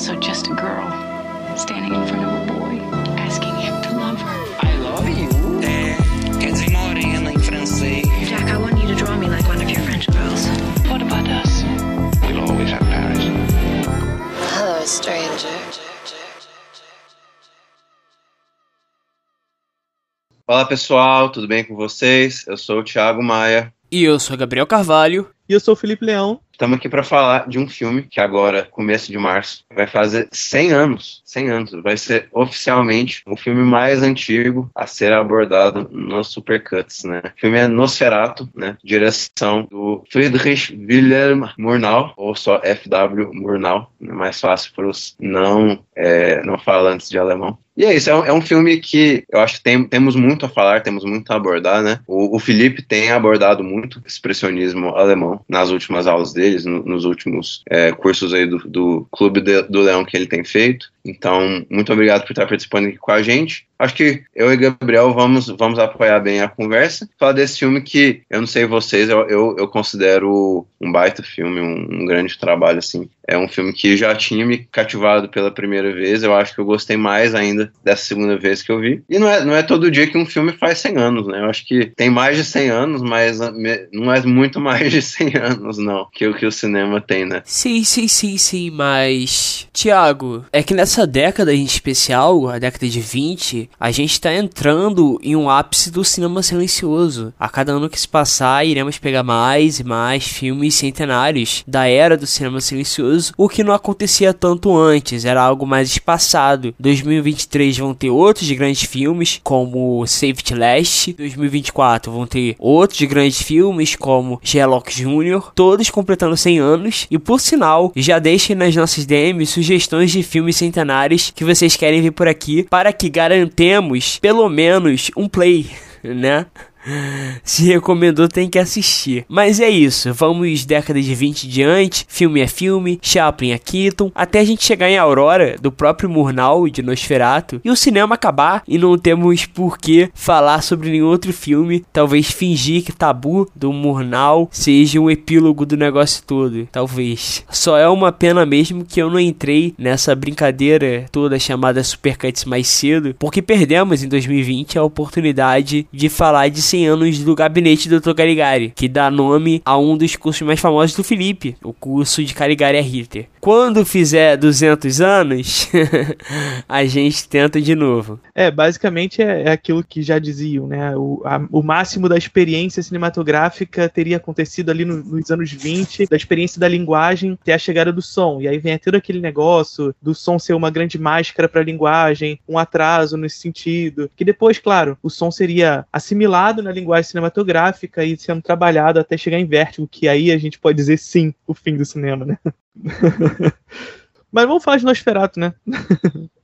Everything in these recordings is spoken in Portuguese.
also just a girl standing in front of a boy, asking him to love her. I love you. É, quer dizer morena em francês. Jack, I want you to draw me like one of your French girls. What about us? We'll always have Paris. Hello, stranger. Fala pessoal, tudo bem com vocês? Eu sou o Thiago Maia. E eu sou Gabriel Carvalho. E eu sou o Felipe Leão. Estamos aqui para falar de um filme que agora, começo de março, vai fazer 100 anos. 100 anos. Vai ser oficialmente o filme mais antigo a ser abordado nos Supercuts, né? O filme é Nosferatu, né? Direção do Friedrich Wilhelm Murnau, ou só F.W. Murnau, é mais fácil para os não, é, não falantes de alemão. E é isso, é um, é um, filme que eu acho que tem, temos muito a falar, temos muito a abordar, né? O, o Felipe tem abordado muito expressionismo alemão nas últimas aulas deles, no, nos últimos é, cursos aí do, do Clube de, do Leão que ele tem feito. Então, muito obrigado por estar participando aqui com a gente. Acho que eu e Gabriel vamos, vamos apoiar bem a conversa. Falar desse filme que, eu não sei vocês, eu, eu, eu considero um baita filme, um, um, grande trabalho, assim. É um filme que já tinha me cativado pela primeira vez, eu acho que eu gostei mais ainda dessa segunda vez que eu vi. E não é, não é todo dia que um filme faz 100 anos, né? Eu acho que tem mais de 100 anos, mas não é muito mais de 100 anos, não, que o que o cinema tem, né? Sim, sim, sim, sim, mas... Tiago, é que nessa década em especial, a década de 20, a gente está entrando em um ápice do cinema silencioso. A cada ano que se passar, iremos pegar mais e mais filmes centenários da era do cinema silencioso, o que não acontecia tanto antes, era algo mais espaçado. 2023 vão ter outros grandes filmes, como Safety Last. 2024 vão ter outros grandes filmes, como Sherlock Jr., todos completando 100 anos. E por sinal, já deixem nas nossas DMs sugestões de filmes centenários que vocês querem ver por aqui, para que garantemos pelo menos um play, né? Se recomendou, tem que assistir. Mas é isso, vamos décadas de 20 diante, filme é filme, Chaplin é Keaton, até a gente chegar em Aurora, do próprio Murnau de Nosferatu, e o cinema acabar e não temos por que falar sobre nenhum outro filme, talvez fingir que Tabu, do Murnau, seja um epílogo do negócio todo, talvez. Só é uma pena mesmo que eu não entrei nessa brincadeira toda chamada Supercuts mais cedo, porque perdemos em 2020 a oportunidade de falar de 100 anos do gabinete do Dr. Caligari, que dá nome a um dos cursos mais famosos do Felipe, o curso de Caligari a Ritter. Quando fizer 200 anos, a gente tenta de novo. É, basicamente é, é aquilo que já diziam, né? O, a, o máximo da experiência cinematográfica teria acontecido ali no, nos anos 20, da experiência da linguagem até a chegada do som. E aí vem todo aquele negócio do som ser uma grande máscara para a linguagem, um atraso nesse sentido. Que depois, claro, o som seria assimilado na linguagem cinematográfica e sendo trabalhado até chegar em vértigo, que aí a gente pode dizer sim, o fim do cinema, né? Mas vamos falar de Nosferatu, né?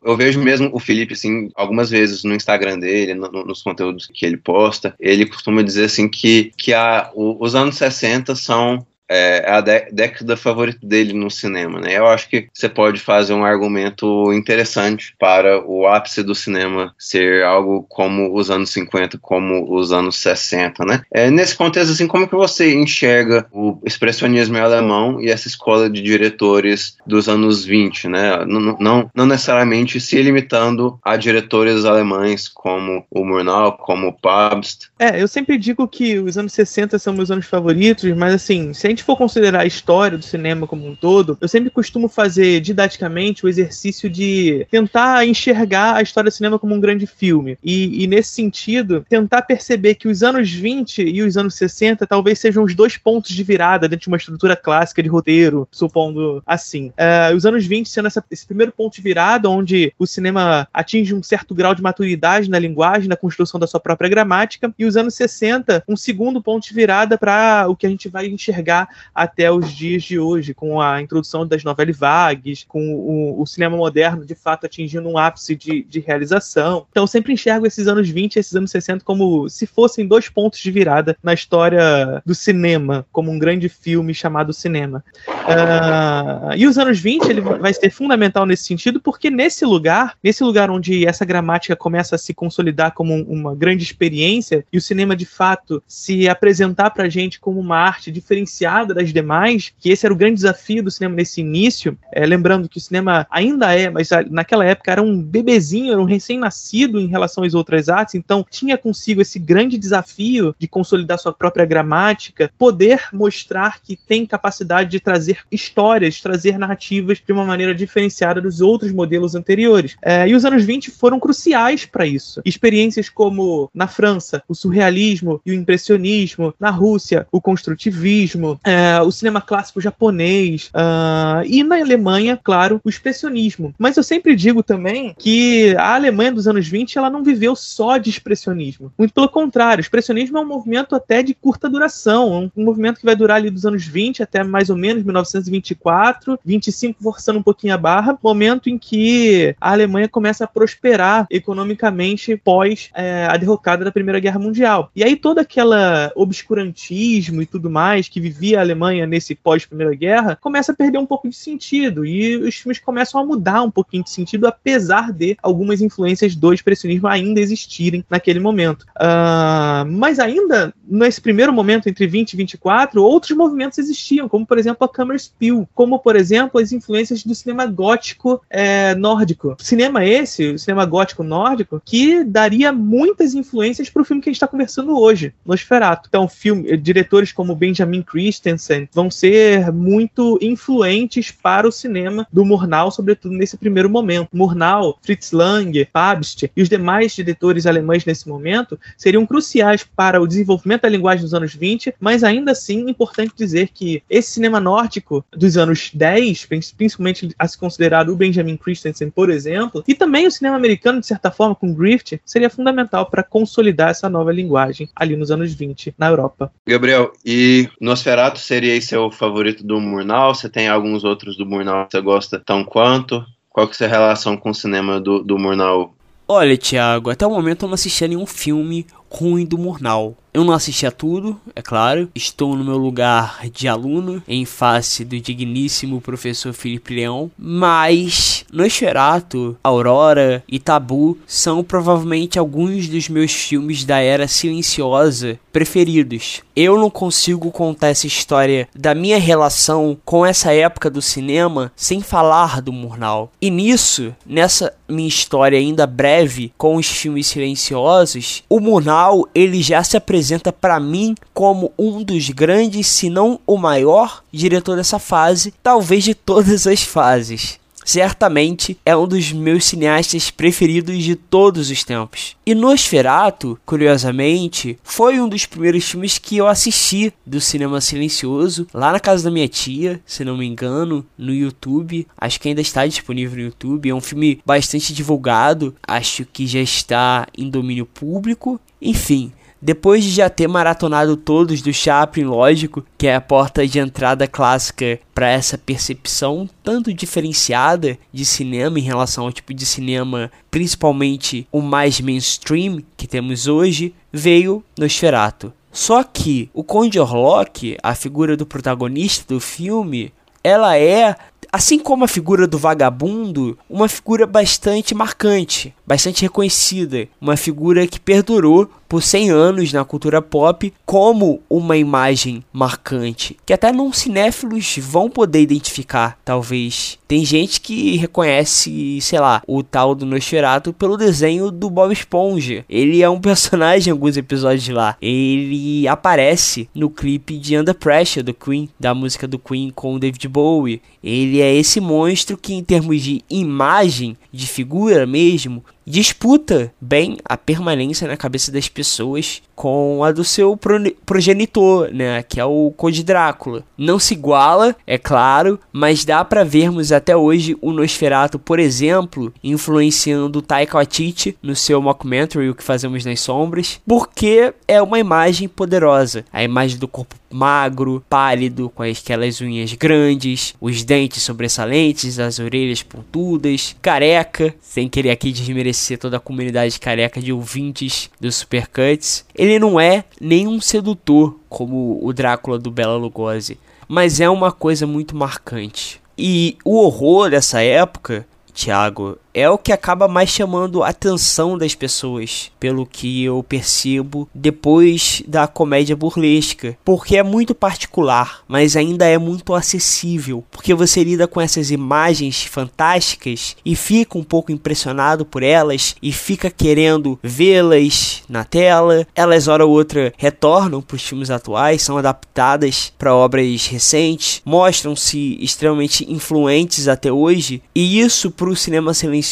Eu vejo mesmo o Felipe, assim, algumas vezes no Instagram dele, no, nos conteúdos que ele posta, ele costuma dizer, assim, que, que a, o, os anos 60 são é, é a década favorita dele no cinema, né? Eu acho que você pode fazer um argumento interessante para o ápice do cinema ser algo como os anos 50, como os anos 60, né? É, nesse contexto, assim, como que você enxerga o expressionismo alemão e essa escola de diretores dos anos 20, né? Não, não, não necessariamente se limitando a diretores alemães como o Murnau, como o Pabst. É, eu sempre digo que os anos 60 são meus anos favoritos, mas assim, se a gente for considerar a história do cinema como um todo, eu sempre costumo fazer didaticamente o exercício de tentar enxergar a história do cinema como um grande filme. E, e nesse sentido, tentar perceber que os anos 20 e os anos 60 talvez sejam os dois pontos de virada dentro de uma estrutura clássica de roteiro, supondo assim. Uh, os anos 20 sendo essa, esse primeiro ponto de virada, onde o cinema atinge um certo grau de maturidade na linguagem, na construção da sua própria gramática, e os anos 60, um segundo ponto de virada para o que a gente vai enxergar até os dias de hoje, com a introdução das novelas vagues, com o, o, cinema moderno de fato atingindo um ápice de, de realização. Então sempre enxergo esses anos 20 e esses anos 60 como se fossem dois pontos de virada na história do cinema, como um grande filme chamado cinema. Uh, e os anos 20 ele vai ser fundamental nesse sentido, porque nesse lugar, nesse lugar onde essa gramática começa a se consolidar como uma grande experiência e o cinema de fato se apresentar pra gente como uma arte diferenciada diferenciada das demais, que esse era o grande desafio do cinema nesse início. É, lembrando que o cinema ainda é, mas naquela época era um bebezinho, era um recém-nascido em relação às outras artes, então tinha consigo esse grande desafio de consolidar sua própria gramática, poder mostrar que tem capacidade de trazer histórias, trazer narrativas de uma maneira diferenciada dos outros modelos anteriores. É, e os anos 20 foram cruciais para isso. Experiências como na França, o surrealismo e o impressionismo, na Rússia, o construtivismo, é, o cinema clássico japonês, uh, e na Alemanha, claro, o expressionismo. Mas eu sempre digo também que a Alemanha dos anos 20 ela não viveu só de expressionismo. Muito pelo contrário, o expressionismo é um movimento até de curta duração, um movimento que vai durar ali dos anos 20 até mais ou menos 1924, 25 forçando um pouquinho a barra, momento em que a Alemanha começa a prosperar economicamente pós é, a derrocada da Primeira Guerra Mundial. E aí todo aquela obscurantismo e tudo mais que vivia a Alemanha nesse pós-Primeira Guerra começa a perder um pouco de sentido e os filmes começam a mudar um pouquinho de sentido, apesar de algumas influências do expressionismo ainda existirem naquele momento. Uh, mas ainda nesse primeiro momento entre 20 e 24, outros movimentos existiam, como por exemplo a Kammerspiel, como por exemplo as influências do cinema gótico é, nórdico. Cinema esse, o cinema gótico nórdico, que daria muitas influências para o filme que a gente está conversando hoje, Nosferatu. Então, filme, diretores como Benjamin Christensen vão ser muito influentes para o cinema do Murnau, sobretudo nesse primeiro momento. Murnau, Fritz Lang, Pabst e os demais diretores alemães nesse momento seriam cruciais para o desenvolvimento da linguagem dos anos 20, mas ainda assim importante dizer que esse cinema nórdico dos anos 10, principalmente a se considerar o Benjamin Christensen, por exemplo, e também o cinema americano, de certa forma, com Griffith, seria fundamental para consolidar essa nova linguagem ali nos anos 20 na Europa. Gabriel, e Nosferatu seria seu favorito do Murnau? Você tem alguns outros do Murnau que você gosta tão quanto? Qual que é a sua relação com o cinema do, do Murnau? Olha, Thiago, até o momento eu não assisti a nenhum filme ruim do Murnau. Eu não assisti a tudo, é claro. Estou no meu lugar de aluno, em face do digníssimo professor Felipe Leão. Mas Nosferatu, Aurora e Tabu são provavelmente alguns dos meus filmes da era silenciosa preferidos. Eu não consigo contar essa história da minha relação com essa época do cinema sem falar do Murnau. E nisso, nessa minha história ainda breve com os filmes silenciosos, o Murnau ele já se apresenta para mim como um dos grandes, se não o maior diretor dessa fase, talvez de todas as fases certamente é um dos meus cineastas preferidos de todos os tempos. E Nosferatu, curiosamente, foi um dos primeiros filmes que eu assisti do cinema silencioso, lá na casa da minha tia, se não me engano, no YouTube. Acho que ainda está disponível no YouTube. É um filme bastante divulgado, acho que já está em domínio público. Enfim, depois de já ter maratonado todos do Chaplin, lógico, que é a porta de entrada clássica para essa percepção tanto diferenciada de cinema em relação ao tipo de cinema, principalmente o mais mainstream que temos hoje, veio Nosferatu. Só que o Conde Orlok, a figura do protagonista do filme, ela é assim como a figura do vagabundo, uma figura bastante marcante, bastante reconhecida, uma figura que perdurou por 100 anos na cultura pop como uma imagem marcante, que até não cinéfilos vão poder identificar, talvez. Tem gente que reconhece, sei lá, o tal do Nosferatu pelo desenho do Bob Esponja. Ele é um personagem em alguns episódios lá. Ele aparece no clipe de Under Pressure do Queen, da música do Queen com o David Bowie. Ele é esse monstro que, em termos de imagem, de figura mesmo, disputa bem a permanência na cabeça das pessoas com a do seu progenitor, né, que é o Conde Drácula. Não se iguala, é claro, mas dá para vermos até hoje o Nosferatu, por exemplo, influenciando Taika Waititi no seu mockumentary O que Fazemos nas Sombras, porque é uma imagem poderosa, a imagem do corpo magro, pálido, com aquelas unhas grandes, os dentes sobressalentes, as orelhas pontudas, careca, sem querer aqui desmerecer toda a comunidade careca de ouvintes do Supercuts. Ele não é nenhum sedutor como o Drácula do Bela Lugosi, mas é uma coisa muito marcante. E o horror dessa época, Thiago, é o que acaba mais chamando a atenção das pessoas, pelo que eu percebo depois da comédia burlesca, porque é muito particular, mas ainda é muito acessível, porque você lida com essas imagens fantásticas e fica um pouco impressionado por elas e fica querendo vê-las na tela. Elas hora ou outra retornam para os filmes atuais, são adaptadas para obras recentes, mostram-se extremamente influentes até hoje, e isso para o cinema silencioso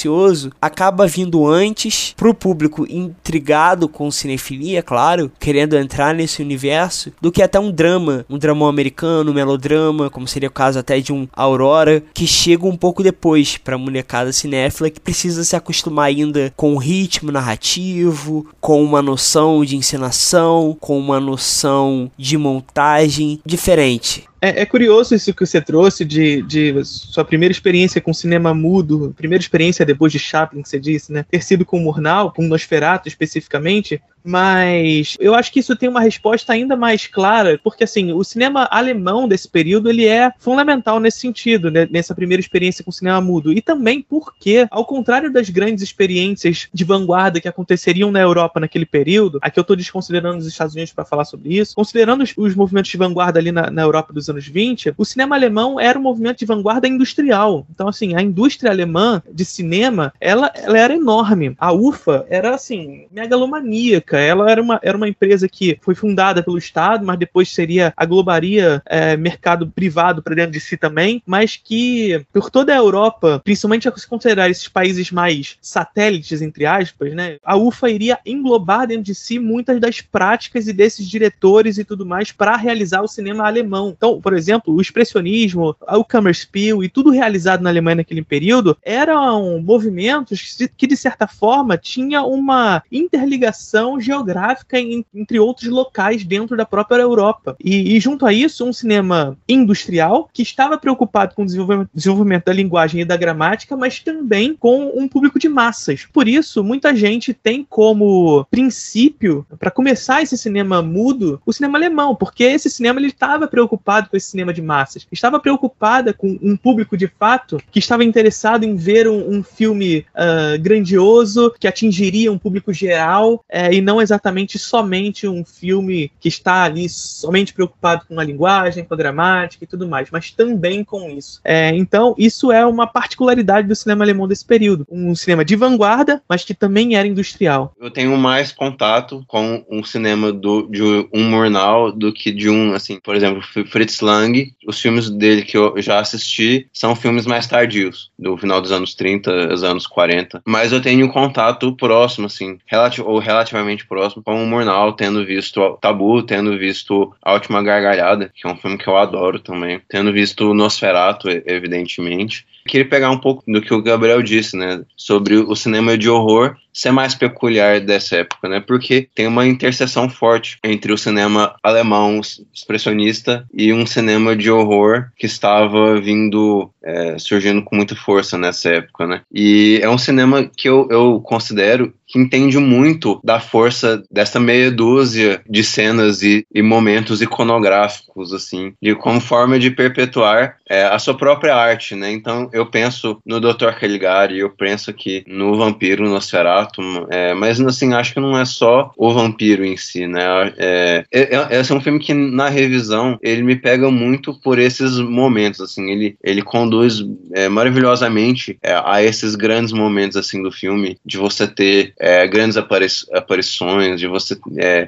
acaba vindo antes para o público intrigado com cinefilia, claro, querendo entrar nesse universo, do que até um drama, um drama americano, um melodrama, como seria o caso até de um Aurora, que chega um pouco depois para a molecada cinéfila que precisa se acostumar ainda com o ritmo narrativo, com uma noção de encenação, com uma noção de montagem diferente. É, é, curioso isso que você trouxe de, de sua primeira experiência com cinema mudo, primeira experiência depois de Chaplin, que você disse, né? Ter sido com Murnau, com Nosferatu especificamente, mas eu acho que isso tem uma resposta ainda mais clara, porque assim, o cinema alemão desse período, ele é fundamental nesse sentido, né? nessa primeira experiência com cinema mudo, e também porque, ao contrário das grandes experiências de vanguarda que aconteceriam na Europa naquele período, aqui eu estou desconsiderando os Estados Unidos para falar sobre isso, considerando os, os movimentos de vanguarda ali na, na Europa dos anos anos 20, o cinema alemão era um movimento de vanguarda industrial. Então, assim, a indústria alemã de cinema, ela, ela era enorme. A UFA era, assim, megalomaníaca. Ela era uma, era uma empresa que foi fundada pelo Estado, mas depois seria aglobaria é, mercado privado para dentro de si também, mas que por toda a Europa, principalmente se considerar esses países mais satélites, entre aspas, né, a UFA iria englobar dentro de si muitas das práticas e desses diretores e tudo mais para realizar o cinema alemão. Então, por exemplo, o expressionismo, o Kammerspiel e tudo realizado na Alemanha naquele período eram movimentos que, de certa forma, tinha uma interligação geográfica em, entre outros locais dentro da própria Europa. E, e, junto a isso, um cinema industrial que estava preocupado com o desenvolvimento, desenvolvimento da linguagem e da gramática, mas também com um público de massas. Por isso, muita gente tem como princípio, para começar esse cinema mudo, o cinema alemão, porque esse cinema ele estava preocupado com esse cinema de massas. Estava preocupada com um público de fato que estava interessado em ver um, um filme uh, grandioso que atingiria um público geral uh, e não exatamente somente um filme que está ali somente preocupado com a linguagem, com a gramática e tudo mais, mas também com isso. Uh, então, isso é uma particularidade do cinema alemão desse período. Um cinema de vanguarda, mas que também era industrial. Eu tenho mais contato com um cinema do, de um Murnau do que de um, assim, por exemplo, Fritz Lang, os filmes dele que eu já assisti são filmes mais tardios, do final dos anos 30, dos anos 40. Mas eu tenho um contato próximo, assim, relati ou relativamente próximo, com o Murnau, tendo visto Tabu, tendo visto A Última Gargalhada, que é um filme que eu adoro também, tendo visto Nosferatu, evidentemente. Queria pegar um pouco do que o Gabriel disse, né, sobre o cinema de horror ser mais peculiar dessa época, né? Porque tem uma interseção forte entre o cinema alemão expressionista e um cinema de horror que estava vindo é, surgindo com muita força nessa época, né? E é um cinema que eu, eu considero que entende muito da força dessa meia dúzia de cenas e, e momentos iconográficos, assim, de como forma de perpetuar é, a sua própria arte, né? Então eu penso no Dr. Caligari, eu penso aqui no Vampiro Nosferatu, é, mas assim, acho que não é só o vampiro em si, né? É, é, é, esse é um filme que na revisão ele me pega muito por esses momentos, assim, ele, ele conduz é, maravilhosamente é, a esses grandes momentos, assim, do filme, de você ter é, grandes apari aparições, de você,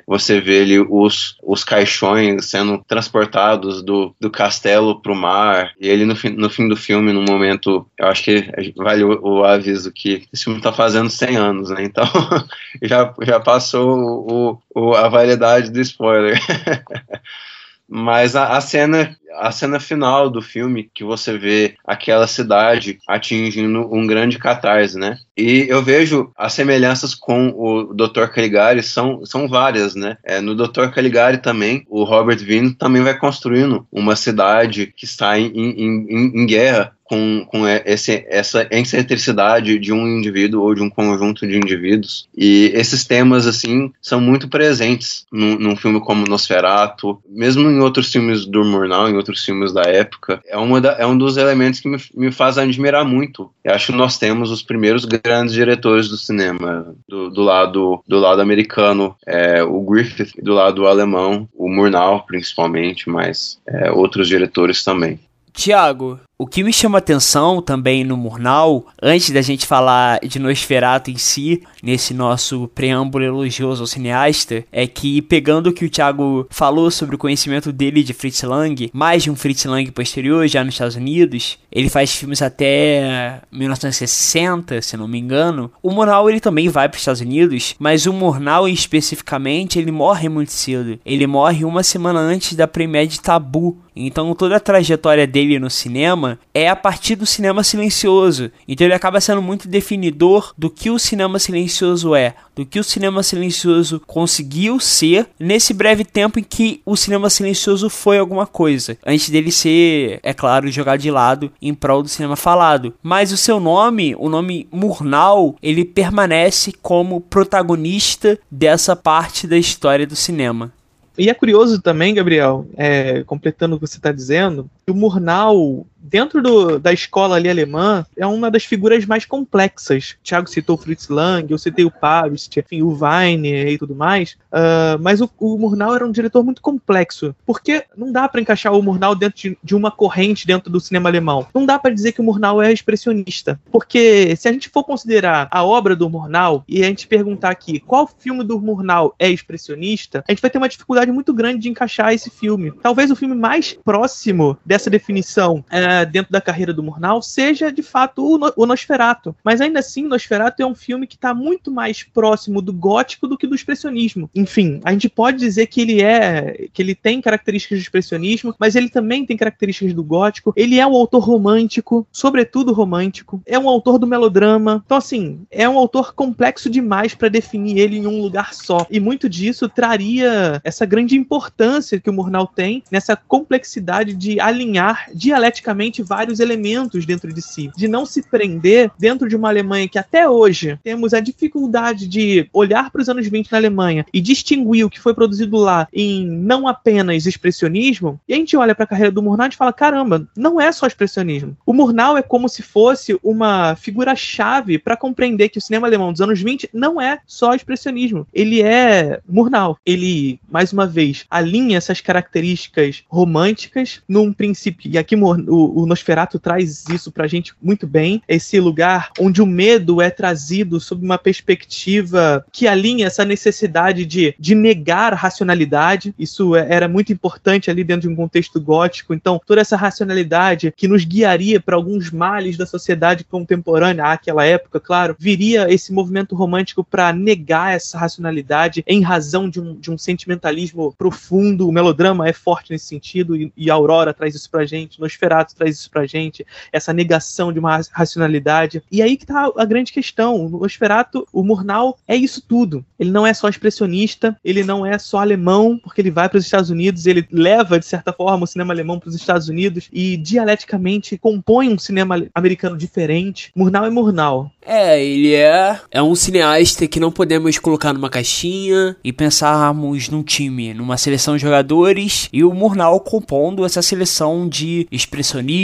você ver ali os, os caixões sendo transportados do, do castelo pro mar, e ele no, fim, no fim do filme, no momento, eu acho que vale o, o aviso que esse filme tá fazendo 100 anos, né? Então já, já passou o, o, a validade do spoiler. Mas a, a, cena a cena final do filme, que você vê aquela cidade atingindo um grande catarse, né? E eu vejo as semelhanças com o Dr. Caligari são, são várias, né? É, no Dr. Caligari também, o Robert Vino também vai construindo uma cidade que está em, em, em, em guerra com, com esse, essa excentricidade de um indivíduo ou de um conjunto de indivíduos. E esses temas, assim, são muito presentes num, num filme como Nosferatu, mesmo em outros filmes do Murnau, em outros filmes da época. É, uma da, é um dos elementos que me, me faz admirar muito. Eu acho que nós temos os primeiros grandes diretores do cinema, do, do lado, do lado americano, é, o Griffith, do lado alemão, o Murnau, principalmente, mas é, outros diretores também. Tiago, o que me chama atenção também no Murnau, antes da gente falar de Nosferatu em si, nesse nosso preâmbulo elogioso ao cineasta, é que pegando o que o Thiago falou sobre o conhecimento dele de Fritz Lang, mais de um Fritz Lang posterior já nos Estados Unidos, ele faz filmes até 1960, se não me engano. O Murnau ele também vai para os Estados Unidos, mas o Murnau especificamente ele morre muito cedo. Ele morre uma semana antes da premiere de Tabu. Então toda a trajetória dele no cinema cinema é a partir do cinema silencioso. Então ele acaba sendo muito definidor do que o cinema silencioso é, do que o cinema silencioso conseguiu ser nesse breve tempo em que o cinema silencioso foi alguma coisa, antes dele ser, é claro, jogado de lado em prol do cinema falado. Mas o seu nome, o nome Murnau, ele permanece como protagonista dessa parte da história do cinema. E é curioso também, Gabriel, é, completando o que você está dizendo, que o Murnau dentro do, da escola ali alemã, é uma das figuras mais complexas. O Thiago citou Fritz Lang, eu citei o Pavist, enfim, o Weiner e tudo mais. Uh, mas o, o, Murnau era um diretor muito complexo, porque não dá para encaixar o Murnau dentro de, de, uma corrente dentro do cinema alemão. Não dá para dizer que o Murnau é expressionista, porque se a gente for considerar a obra do Murnau e a gente perguntar aqui qual filme do Murnau é expressionista, a gente vai ter uma dificuldade muito grande de encaixar esse filme. Talvez o filme mais próximo dessa definição é, dentro da carreira do Murnau seja de fato o, no, o Nosferatu. Mas ainda assim, Nosferatu é um filme que está muito mais próximo do gótico do que do expressionismo. Enfim, a gente pode dizer que ele é que ele tem características do expressionismo, mas ele também tem características do gótico. Ele é um autor romântico, sobretudo romântico. É um autor do melodrama. Então assim, é um autor complexo demais para definir ele em um lugar só. E muito disso traria essa grande importância que o Murnau tem nessa complexidade de alinhar dialeticamente vários elementos dentro de si, de não se prender dentro de uma Alemanha que até hoje temos a dificuldade de olhar para os anos 20 na Alemanha e distinguir o que foi produzido lá em não apenas expressionismo, e a gente olha para a carreira do Murnau e fala: caramba, não é só expressionismo. O Murnau é como se fosse uma figura-chave para compreender que o cinema alemão dos anos 20 não é só expressionismo. Ele é Murnau. Ele, mais uma vez, alinha essas características românticas num princípio. E aqui o, o Nosferatu traz isso pra gente muito bem. Esse lugar onde o medo é trazido sob uma perspectiva que alinha essa necessidade de, de negar a racionalidade. Isso é, era muito importante ali dentro de um contexto gótico. Então, toda essa racionalidade que nos guiaria para alguns males da sociedade contemporânea, àquela época, claro, viria esse movimento romântico para negar essa racionalidade em razão de um, de um sentimentalismo profundo. O melodrama é forte nesse sentido e, e a Aurora traz isso pra gente. Nosferatu traz traz isso pra gente, essa negação de uma racionalidade. E aí que tá a grande questão. O Nosferatu, o Murnau, é isso tudo. Ele não é só expressionista, ele não é só alemão, porque ele vai para os Estados Unidos, ele leva, de certa forma, o cinema alemão para os Estados Unidos e dialeticamente compõe um cinema americano diferente. Murnau é Murnau. É, ele é, é um cineasta que não podemos colocar numa caixinha e pensarmos num time, numa seleção de jogadores e o Murnau compondo essa seleção de expressionistas,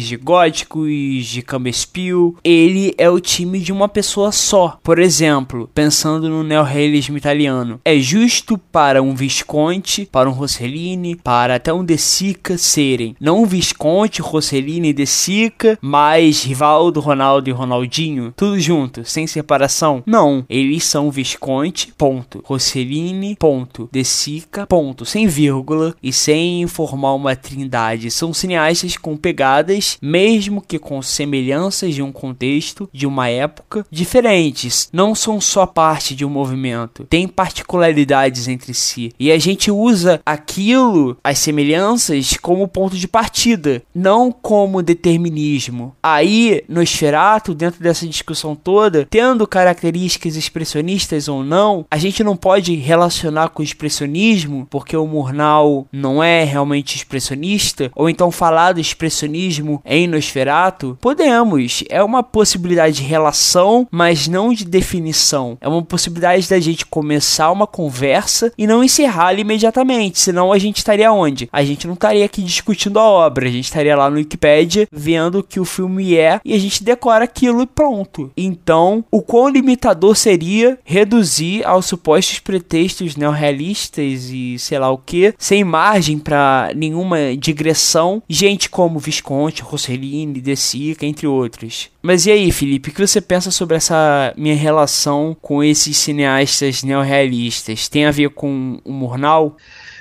de góticos, de cambespiel. Ele é o time de uma pessoa só. Por exemplo, pensando no neorrealismo italiano, é justo para um Visconti, para um Rossellini, para até um De Sica serem não Visconti, Rossellini e De Sica, mas Rivaldo, Ronaldo e Ronaldinho tudo junto, sem separação? Não. Eles são Visconti, ponto. Rossellini, ponto. De Sica, ponto. Sem vírgula e sem formar uma trindade. São cineastas com pegadas, mesmo que com semelhanças de um contexto, de uma época, diferentes. Não são só parte de um movimento, tem particularidades entre si. E a gente usa aquilo, as semelhanças, como ponto de partida, não como determinismo. Aí, Nosferatu, dentro dessa discussão toda, tendo características expressionistas ou não, a gente não pode relacionar com o expressionismo, porque o Murnau não é realmente expressionista, ou então falar do expressionismo em Nosferatu, podemos. É uma possibilidade de relação, mas não de definição. É uma possibilidade da gente começar uma conversa e não encerrá-la imediatamente, senão a gente estaria onde? A gente não estaria aqui discutindo a obra, a gente estaria lá no Wikipedia vendo que o filme é e a gente decora aquilo e pronto. Então, o quão limitador seria reduzir aos supostos pretextos neorrealistas e sei lá o que, sem margem para nenhuma digressão, gente como Visconti, Rossellini, De Sica, entre outros. Mas e aí, Felipe, o que você pensa sobre essa minha relação com esses cineastas neorrealistas? Tem a ver com o Murnau?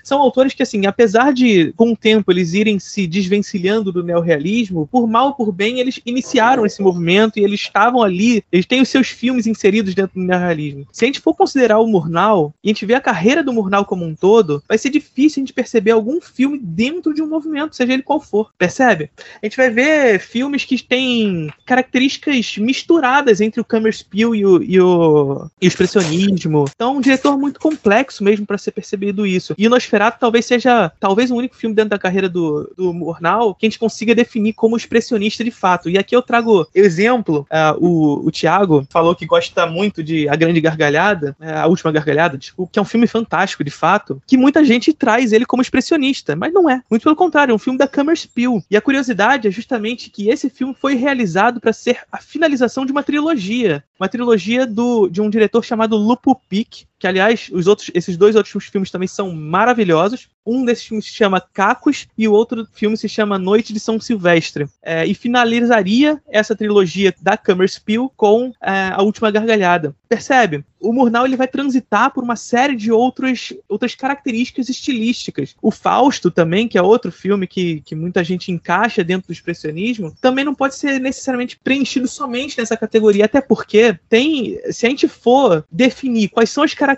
São autores que, assim, apesar de, com o tempo, eles irem se desvencilhando do neorrealismo, por mal ou por bem, eles iniciaram esse movimento e eles estavam ali, eles têm os seus filmes inseridos dentro do neorrealismo. Se a gente for considerar o Murnau, e a gente ver a carreira do Murnau como um todo, vai ser difícil a gente perceber algum filme dentro de um movimento, seja ele qual for. Percebe? A gente vai ver filmes que têm características misturadas entre o Kammerspiel e o, e o, e o expressionismo. Então, um diretor muito complexo mesmo para ser percebido isso. E o Nosferatu talvez seja talvez o único filme dentro da carreira do, do Murnau que a gente consiga definir como expressionista de fato. E aqui eu trago exemplo, uh, o, o Thiago falou que gosta muito de A Grande Gargalhada, uh, A Última Gargalhada, desculpa, que é um filme fantástico, de fato, que muita gente traz ele como expressionista, mas não é. Muito pelo contrário, é um filme da Spiel. E a curiosidade é justamente que esse filme foi realizado para ser a finalização de uma trilogia. Uma trilogia do, de um diretor chamado Lupo Pic, que aliás, os outros, esses dois outros filmes também são maravilhosos. Um desses filmes se chama Cacos e o outro filme se chama Noite de São Silvestre. É, e finalizaria essa trilogia da Spiel com é, A Última Gargalhada. Percebe? O Murnau ele vai transitar por uma série de outros, outras características estilísticas. O Fausto também, que é outro filme que, que muita gente encaixa dentro do expressionismo, também não pode ser necessariamente preenchido somente nessa categoria, até porque tem, se a gente for definir quais são as características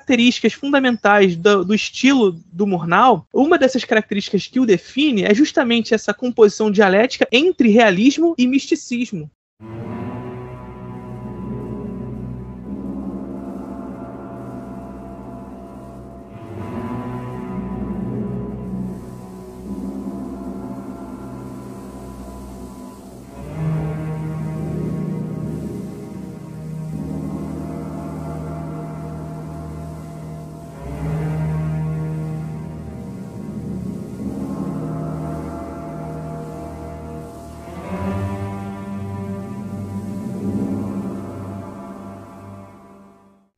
fundamentais do, do estilo do Murnau, uma dessas características que o define é justamente essa composição dialética entre realismo e misticismo.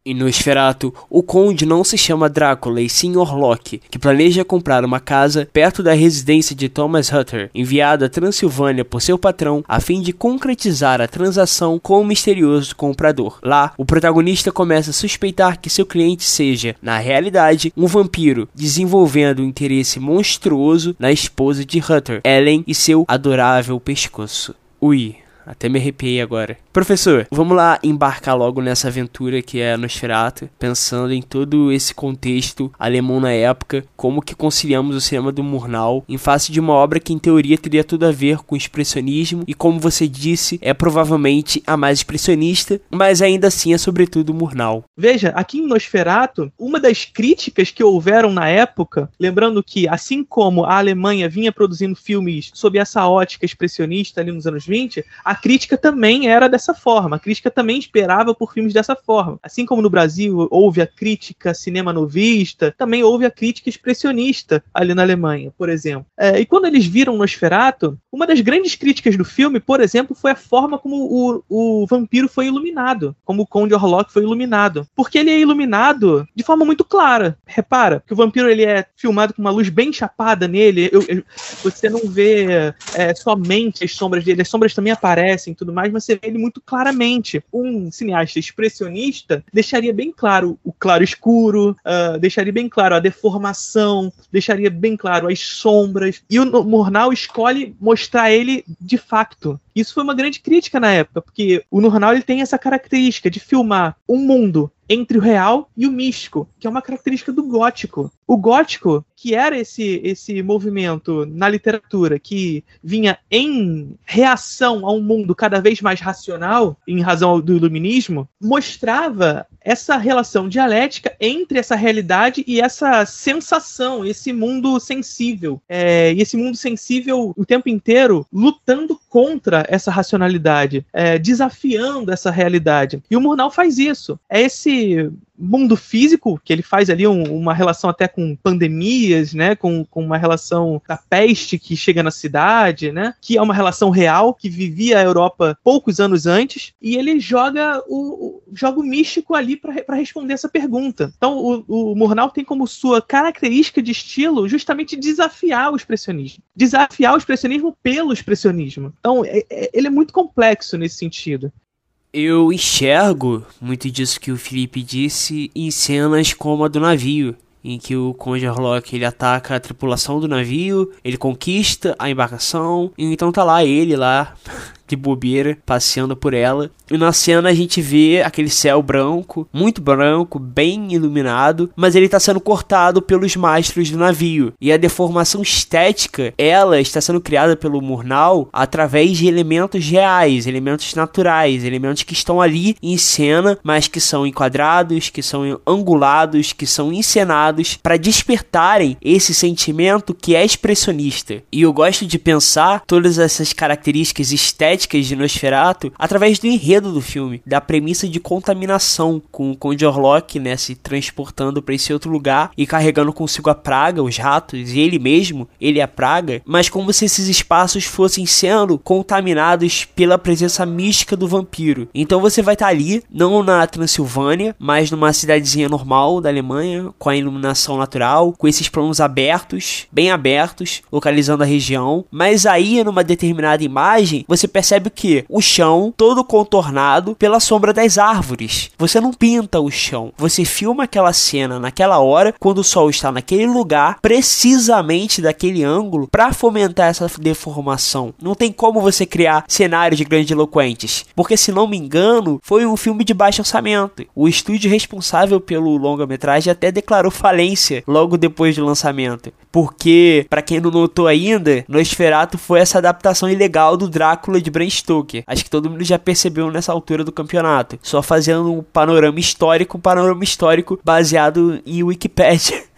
Em Nosferatu, o conde não se chama Drácula e sim Orlok, que planeja comprar uma casa perto da residência de Thomas Hutter, enviado à Transilvânia por seu patrão a fim de concretizar a transação com o misterioso comprador. Lá, o protagonista começa a suspeitar que seu cliente seja, na realidade, um vampiro, desenvolvendo um interesse monstruoso na esposa de Hutter, Ellen, e seu adorável pescoço. Ui, até me arrepiei agora. Professor, vamos lá embarcar logo nessa aventura que é Nosferatu, pensando em todo esse contexto alemão na época, como que conciliamos o cinema do Murnau em face de uma obra que em teoria teria tudo a ver com expressionismo e como você disse, é provavelmente a mais expressionista, mas ainda assim é sobretudo Murnau. Veja, aqui em Nosferatu, uma das críticas que houveram na época, lembrando que assim como a Alemanha vinha produzindo filmes sob essa ótica expressionista ali nos anos 20, a crítica também era dessa dessa forma. A crítica também esperava por filmes dessa forma. Assim como no Brasil houve a crítica cinema novista, também houve a crítica expressionista ali na Alemanha, por exemplo. É, e quando eles viram Nosferatu, uma das grandes críticas do filme, por exemplo, foi a forma como o, o vampiro foi iluminado, como o Conde Orlok foi iluminado. Porque ele é iluminado de forma muito clara. Repara que o vampiro ele é filmado com uma luz bem chapada nele. Eu, eu, você não vê é, somente as sombras dele, as sombras também aparecem e tudo mais, mas você vê ele muito claramente. Um cineasta expressionista deixaria bem claro o claro escuro, uh, deixaria bem claro a deformação, deixaria bem claro as sombras. E o Murnau escolhe mostrar ele de facto. Isso foi uma grande crítica na época, porque o Nurnal ele tem essa característica de filmar um mundo entre o real e o místico, que é uma característica do gótico. O gótico, que era esse, esse movimento na literatura que vinha em reação a um mundo cada vez mais racional, em razão do iluminismo, mostrava essa relação dialética entre essa realidade e essa sensação, esse mundo sensível. É, e esse mundo sensível o tempo inteiro lutando contra essa racionalidade, é, desafiando essa realidade. E o Murnau faz isso. É esse mundo físico, que ele faz ali um, uma relação até com pandemias, né, com, com uma relação da peste que chega na cidade, né, que é uma relação real que vivia a Europa poucos anos antes, e ele joga o, o joga o místico ali para responder essa pergunta. Então, o, o Murnau tem como sua característica de estilo justamente desafiar o expressionismo, desafiar o expressionismo pelo expressionismo. Então, é, é, ele é muito complexo nesse sentido eu enxergo muito disso que o Felipe disse em cenas como a do navio, em que o Conde Orlok ele ataca a tripulação do navio, ele conquista a embarcação, então tá lá ele lá de bobeira passeando por ela. E na cena a gente vê aquele céu branco, muito branco, bem iluminado, mas ele está sendo cortado pelos mastros do navio. E a deformação estética, ela está sendo criada pelo Murnau através de elementos reais, elementos naturais, elementos que estão ali em cena, mas que são enquadrados, que são angulados, que são encenados para despertarem esse sentimento que é expressionista. E eu gosto de pensar todas essas características estéticas de Nosferatu através do enredo do filme, da premissa de contaminação, com o Conde Orlok, né, se transportando para esse outro lugar e carregando consigo a praga, os ratos, e ele mesmo, ele é a praga, mas como se esses espaços fossem sendo contaminados pela presença mística do vampiro. Então você vai estar tá ali, não na Transilvânia, mas numa cidadezinha normal da Alemanha, com a iluminação natural, com esses planos abertos, bem abertos, localizando a região, mas aí numa determinada imagem, você percebe que o chão todo contornado pela sombra das árvores. Você não pinta o chão, você filma aquela cena naquela hora, quando o sol está naquele lugar, precisamente daquele ângulo, para fomentar essa deformação. Não tem como você criar cenários grandiloquentes, porque se não me engano, foi um filme de baixo orçamento. O estúdio responsável pelo longa-metragem até declarou falência logo depois do lançamento, porque para quem não notou ainda, Nosferatu foi essa adaptação ilegal do Drácula de Bram Stoker. Acho que todo mundo já percebeu nessa altura do campeonato. Só fazendo um panorama histórico, um panorama histórico baseado em Wikipedia.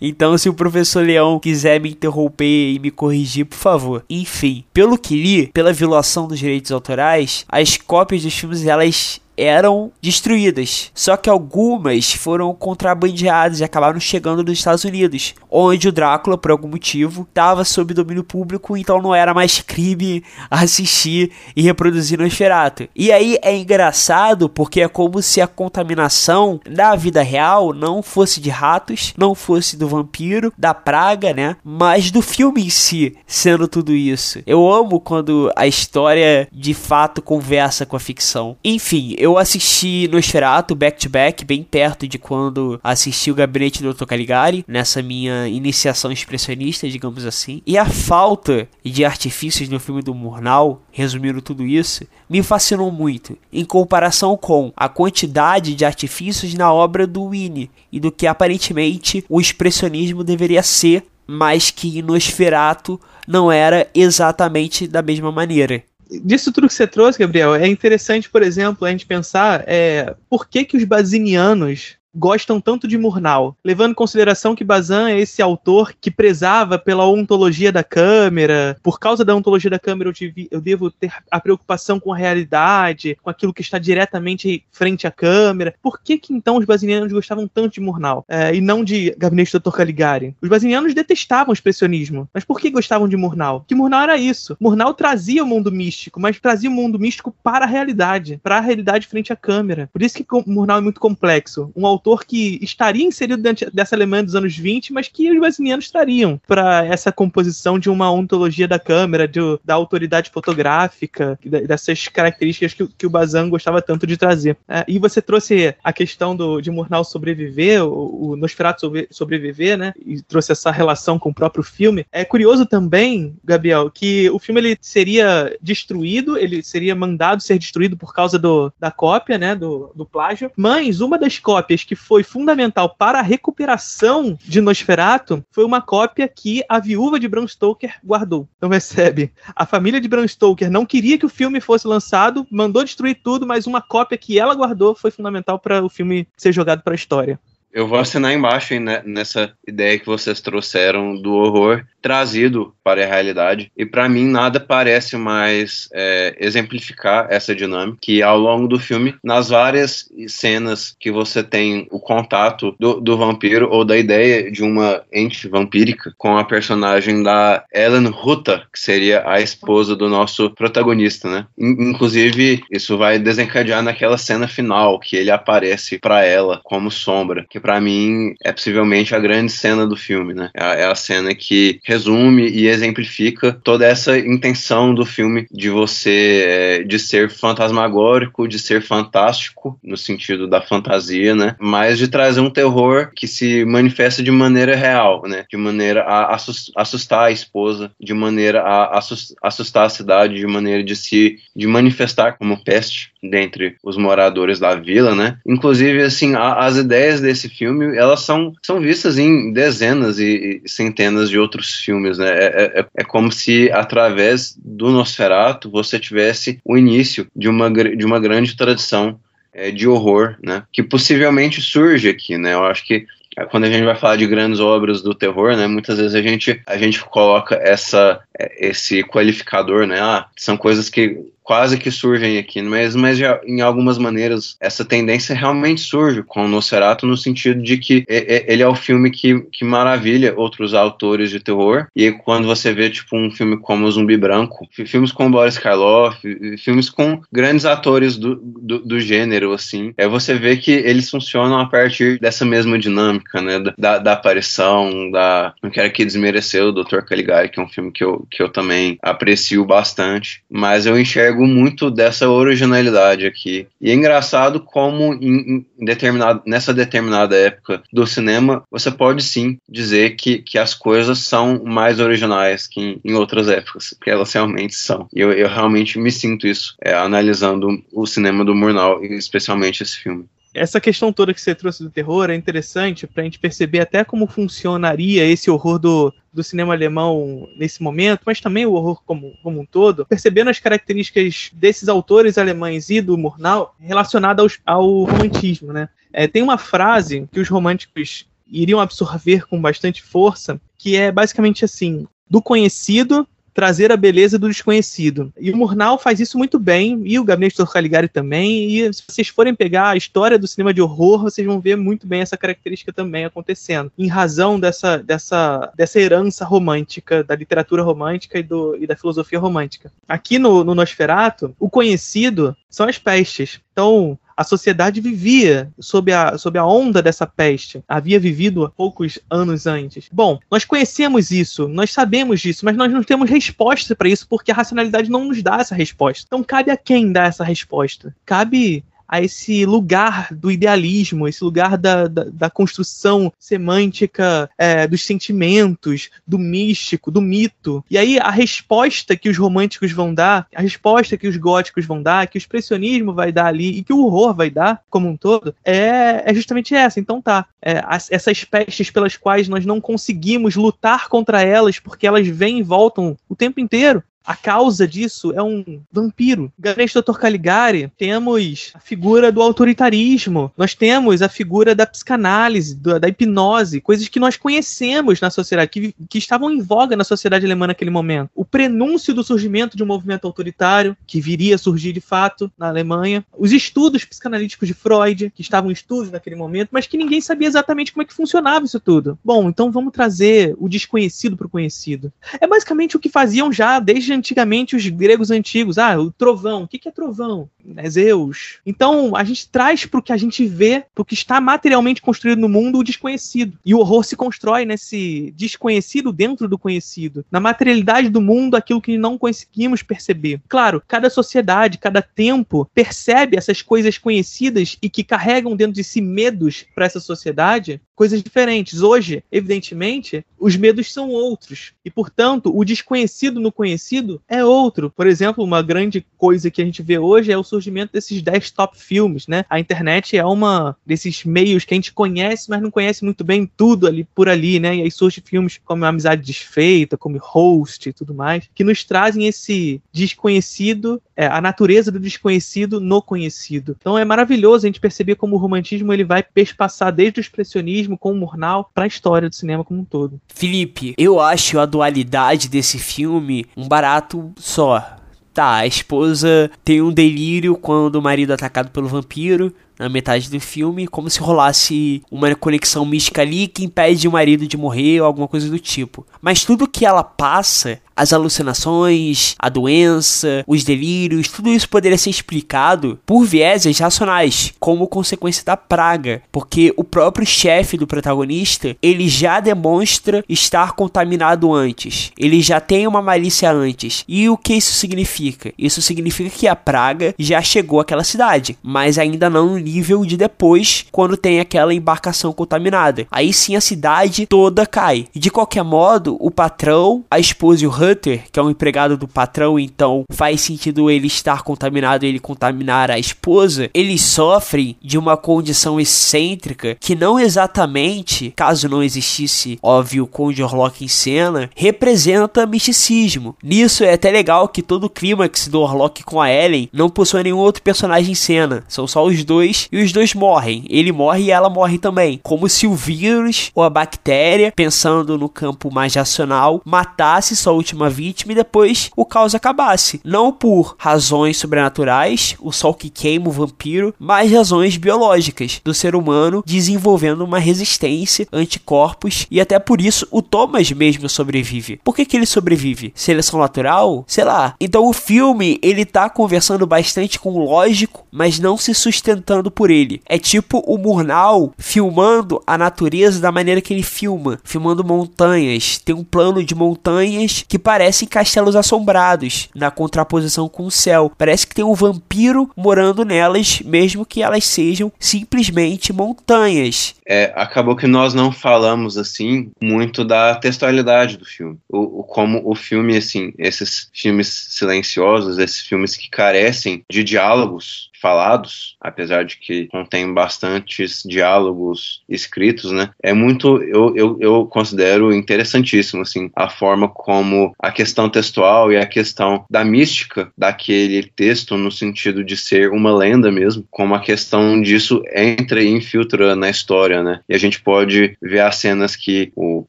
Então, se o professor Leão quiser me interromper e me corrigir, por favor. Enfim, pelo que li, pela violação dos direitos autorais, as cópias dos filmes elas eram destruídas. Só que algumas foram contrabandeadas e acabaram chegando nos Estados Unidos, onde o Drácula, por algum motivo, estava sob domínio público, então não era mais crime assistir e reproduzir Nosferatu. E aí é engraçado porque é como se a contaminação da vida real não fosse de ratos, não fosse do vampiro, da praga, né? Mas do filme em si, sendo tudo isso. Eu amo quando a história de fato conversa com a ficção. Enfim, eu assisti Nosferatu back to back, bem perto de quando assisti o Gabinete do Dr. Caligari, nessa minha iniciação expressionista, digamos assim. E a falta de artifícios no filme do Murnau, resumindo tudo isso, me fascinou muito, em comparação com a quantidade de artifícios na obra do Winnie e do que aparentemente o expressionismo deveria ser, mas que Nosferatu não era exatamente da mesma maneira disso tudo que você trouxe, Gabriel, é interessante, por exemplo, a gente pensar é, por que, que os basinianos gostam tanto de Murnau, levando em consideração que Bazin é esse autor que prezava pela ontologia da câmera. Por causa da ontologia da câmera, eu, tive, eu devo ter a preocupação com a realidade, com aquilo que está diretamente frente à câmera. Por que que então os basinianos gostavam tanto de Murnau é, e não de Gabinete do Dr. Caligari? Os basinianos detestavam o expressionismo, mas por que gostavam de Murnau? Porque Murnau era isso. Murnau trazia o mundo místico, mas trazia o mundo místico para a realidade, para a realidade frente à câmera. Por isso que Murnau é muito complexo. Um autor autor que estaria inserido dentro dessa Alemanha dos anos 20, mas que os brasilianos estariam para essa composição de uma ontologia da câmera, de, da autoridade fotográfica, dessas características que, que o Bazan gostava tanto de trazer. É, e você trouxe a questão do, de Murnau sobreviver, o, o Nosferatu sobre, sobreviver, né? E trouxe essa relação com o próprio filme. É curioso também, Gabriel, que o filme ele seria destruído, ele seria mandado ser destruído por causa do, da cópia, né? Do, do plágio. Mas uma das cópias que foi fundamental para a recuperação de Nosferatu foi uma cópia que a viúva de Bram Stoker guardou. Então percebe, a família de Bram Stoker não queria que o filme fosse lançado, mandou destruir tudo, mas uma cópia que ela guardou foi fundamental para o filme ser jogado para a história. Eu vou assinar embaixo nessa ideia que vocês trouxeram do horror trazido para a realidade. E para mim nada parece mais é, exemplificar essa dinâmica que ao longo do filme, nas várias cenas que você tem o contato do, do vampiro ou da ideia de uma ente vampírica com a personagem da Ellen Ruta, que seria a esposa do nosso protagonista, né? Inclusive, isso vai desencadear naquela cena final que ele aparece para ela como sombra, que para mim é possivelmente a grande cena do filme, né? É, é a cena que resume e exemplifica toda essa intenção do filme de você é, de ser fantasmagórico, de ser fantástico no sentido da fantasia, né? Mas de trazer um terror que se manifesta de maneira real, né? De maneira a assustar a esposa, de maneira a assustar a cidade, de maneira de se de manifestar como peste dentre os moradores da vila, né? Inclusive assim, a, as ideias desse filme, elas são são vistas em dezenas e, e centenas de outros filmes, né? É, é, é, é, como se através do Nosferatu você tivesse o início de uma, de uma grande tradição é, de horror, né? Que possivelmente surge aqui, né? Eu acho que é, quando a gente vai falar de grandes obras do terror, né, muitas vezes a gente, a gente coloca essa, é, esse qualificador, né, ah, são coisas que quase que surgem aqui, mas, mas já, em algumas maneiras essa tendência realmente surge com o Nosferatu no sentido de que ele é o filme que, que maravilha outros autores de terror e quando você vê tipo um filme como Zumbi Branco, filmes com Boris Karloff, filmes com grandes atores do, do, do, gênero, assim, é você vê que eles funcionam a partir dessa mesma dinâmica, né, da, da aparição, da... não quero aqui desmerecer o Dr. Caligari, que é um filme que eu, que eu também aprecio bastante, mas eu enxergo muito dessa originalidade aqui. E é engraçado como em, em determinado, nessa determinada época do cinema, você pode sim dizer que, que as coisas são mais originais que em, em outras épocas, porque elas realmente são. E eu, eu realmente me sinto isso, é, analisando o cinema do Murnau, especialmente esse filme essa questão toda que você trouxe do terror é interessante para a gente perceber até como funcionaria esse horror do, do cinema alemão nesse momento, mas também o horror como, como um todo, percebendo as características desses autores alemães e do Murnau relacionadas ao romantismo, né? É, tem uma frase que os românticos iriam absorver com bastante força, que é basicamente assim: do conhecido trazer a beleza do desconhecido. E o Murnau faz isso muito bem, e o Gabinete do Caligari também, e se vocês forem pegar a história do cinema de horror, vocês vão ver muito bem essa característica também acontecendo, em razão dessa, dessa, dessa herança romântica, da literatura romântica e, do, e da filosofia romântica. Aqui no, no Nosferatu, o conhecido são as pestes. Então, a sociedade vivia sob a, sob a onda dessa peste. Havia vivido poucos anos antes. Bom, nós conhecemos isso, nós sabemos disso, mas nós não temos resposta para isso porque a racionalidade não nos dá essa resposta. Então cabe a quem dar essa resposta? Cabe a esse lugar do idealismo, esse lugar da, da, da construção semântica é, dos sentimentos, do místico, do mito. E aí a resposta que os românticos vão dar, a resposta que os góticos vão dar, que o expressionismo vai dar ali e que o horror vai dar como um todo, é, é justamente essa. Então tá, é, as, essas pestes pelas quais nós não conseguimos lutar contra elas porque elas vêm e voltam o tempo inteiro. A causa disso é um vampiro. Gabinete Dr. Caligari, temos a figura do autoritarismo, nós temos a figura da psicanálise, da, da hipnose, coisas que nós conhecemos na sociedade, que, que estavam em voga na sociedade alemã naquele momento. O prenúncio do surgimento de um movimento autoritário, que viria a surgir de fato na Alemanha. Os estudos psicanalíticos de Freud, que estavam em estudos naquele momento, mas que ninguém sabia exatamente como é que funcionava isso tudo. Bom, então vamos trazer o desconhecido para o conhecido. É basicamente o que faziam já desde antigamente os gregos antigos. Ah, o trovão. O que é trovão? né, Zeus. Então, a gente traz pro que a gente vê, pro que está materialmente construído no mundo, o desconhecido. E o horror se constrói nesse desconhecido dentro do conhecido. Na materialidade do mundo, aquilo que não conseguimos perceber. Claro, cada sociedade, cada tempo percebe essas coisas conhecidas e que carregam dentro de si medos para essa sociedade, coisas diferentes. Hoje, evidentemente, os medos são outros. E, portanto, o desconhecido no conhecido é outro. Por exemplo, uma grande coisa que a gente vê hoje é o surgimento desses 10 top filmes, né? A internet é uma desses meios que a gente conhece, mas não conhece muito bem tudo ali por ali, né? E aí surgem filmes como Amizade Desfeita, como Host e tudo mais, que nos trazem esse desconhecido, é, a natureza do desconhecido no conhecido. Então é maravilhoso a gente perceber como o romantismo ele vai perspassar desde o expressionismo com o Murnau para a história do cinema como um todo. Felipe, eu acho a dualidade desse filme um barato só. Tá, a esposa tem um delírio quando o marido é atacado pelo vampiro na metade do filme, como se rolasse uma conexão mística ali que impede o marido de morrer ou alguma coisa do tipo. Mas tudo que ela passa as alucinações, a doença, os delírios, tudo isso poderia ser explicado por vieses racionais, como consequência da praga, porque o próprio chefe do protagonista, ele já demonstra estar contaminado antes. Ele já tem uma malícia antes. E o que isso significa? Isso significa que a praga já chegou àquela cidade, mas ainda não nível de depois, quando tem aquela embarcação contaminada. Aí sim a cidade toda cai. E de qualquer modo, o patrão, a esposa e o Hunter, que é um empregado do patrão, então faz sentido ele estar contaminado ele contaminar a esposa, eles sofrem de uma condição excêntrica que não exatamente, caso não existisse, óbvio, o Conde Orlok em cena, representa misticismo. Nisso é até legal que todo o clímax do Orlok com a Ellen não possui nenhum outro personagem em cena. São só os dois e os dois morrem. Ele morre e ela morre também. Como se o vírus ou a bactéria, pensando no campo mais racional, matasse sua última última vítima e depois o caos acabasse. Não por razões sobrenaturais, o sol que queima o vampiro, mas razões biológicas do ser humano desenvolvendo uma resistência, anticorpos e até por isso o Thomas mesmo sobrevive. Por que, que ele sobrevive? Seleção natural? Sei lá. Então o filme ele tá conversando bastante com o lógico, mas não se sustentando por ele. É tipo o Murnau filmando a natureza da maneira que ele filma, filmando montanhas. Tem um plano de montanhas que parecem castelos assombrados, na contraposição com o céu. Parece que tem um vampiro morando nelas, mesmo que elas sejam simplesmente montanhas. É, acabou que nós não falamos assim muito da textualidade do filme. O, o, como o filme, assim, esses filmes silenciosos, esses filmes que carecem de diálogos falados, apesar de que contém bastantes diálogos escritos, né? É muito, eu, eu, eu considero interessantíssimo, assim, a forma como a questão textual e a questão da mística daquele texto, no sentido de ser uma lenda mesmo, como a questão disso entra e infiltra na história, né? E a gente pode ver as cenas que o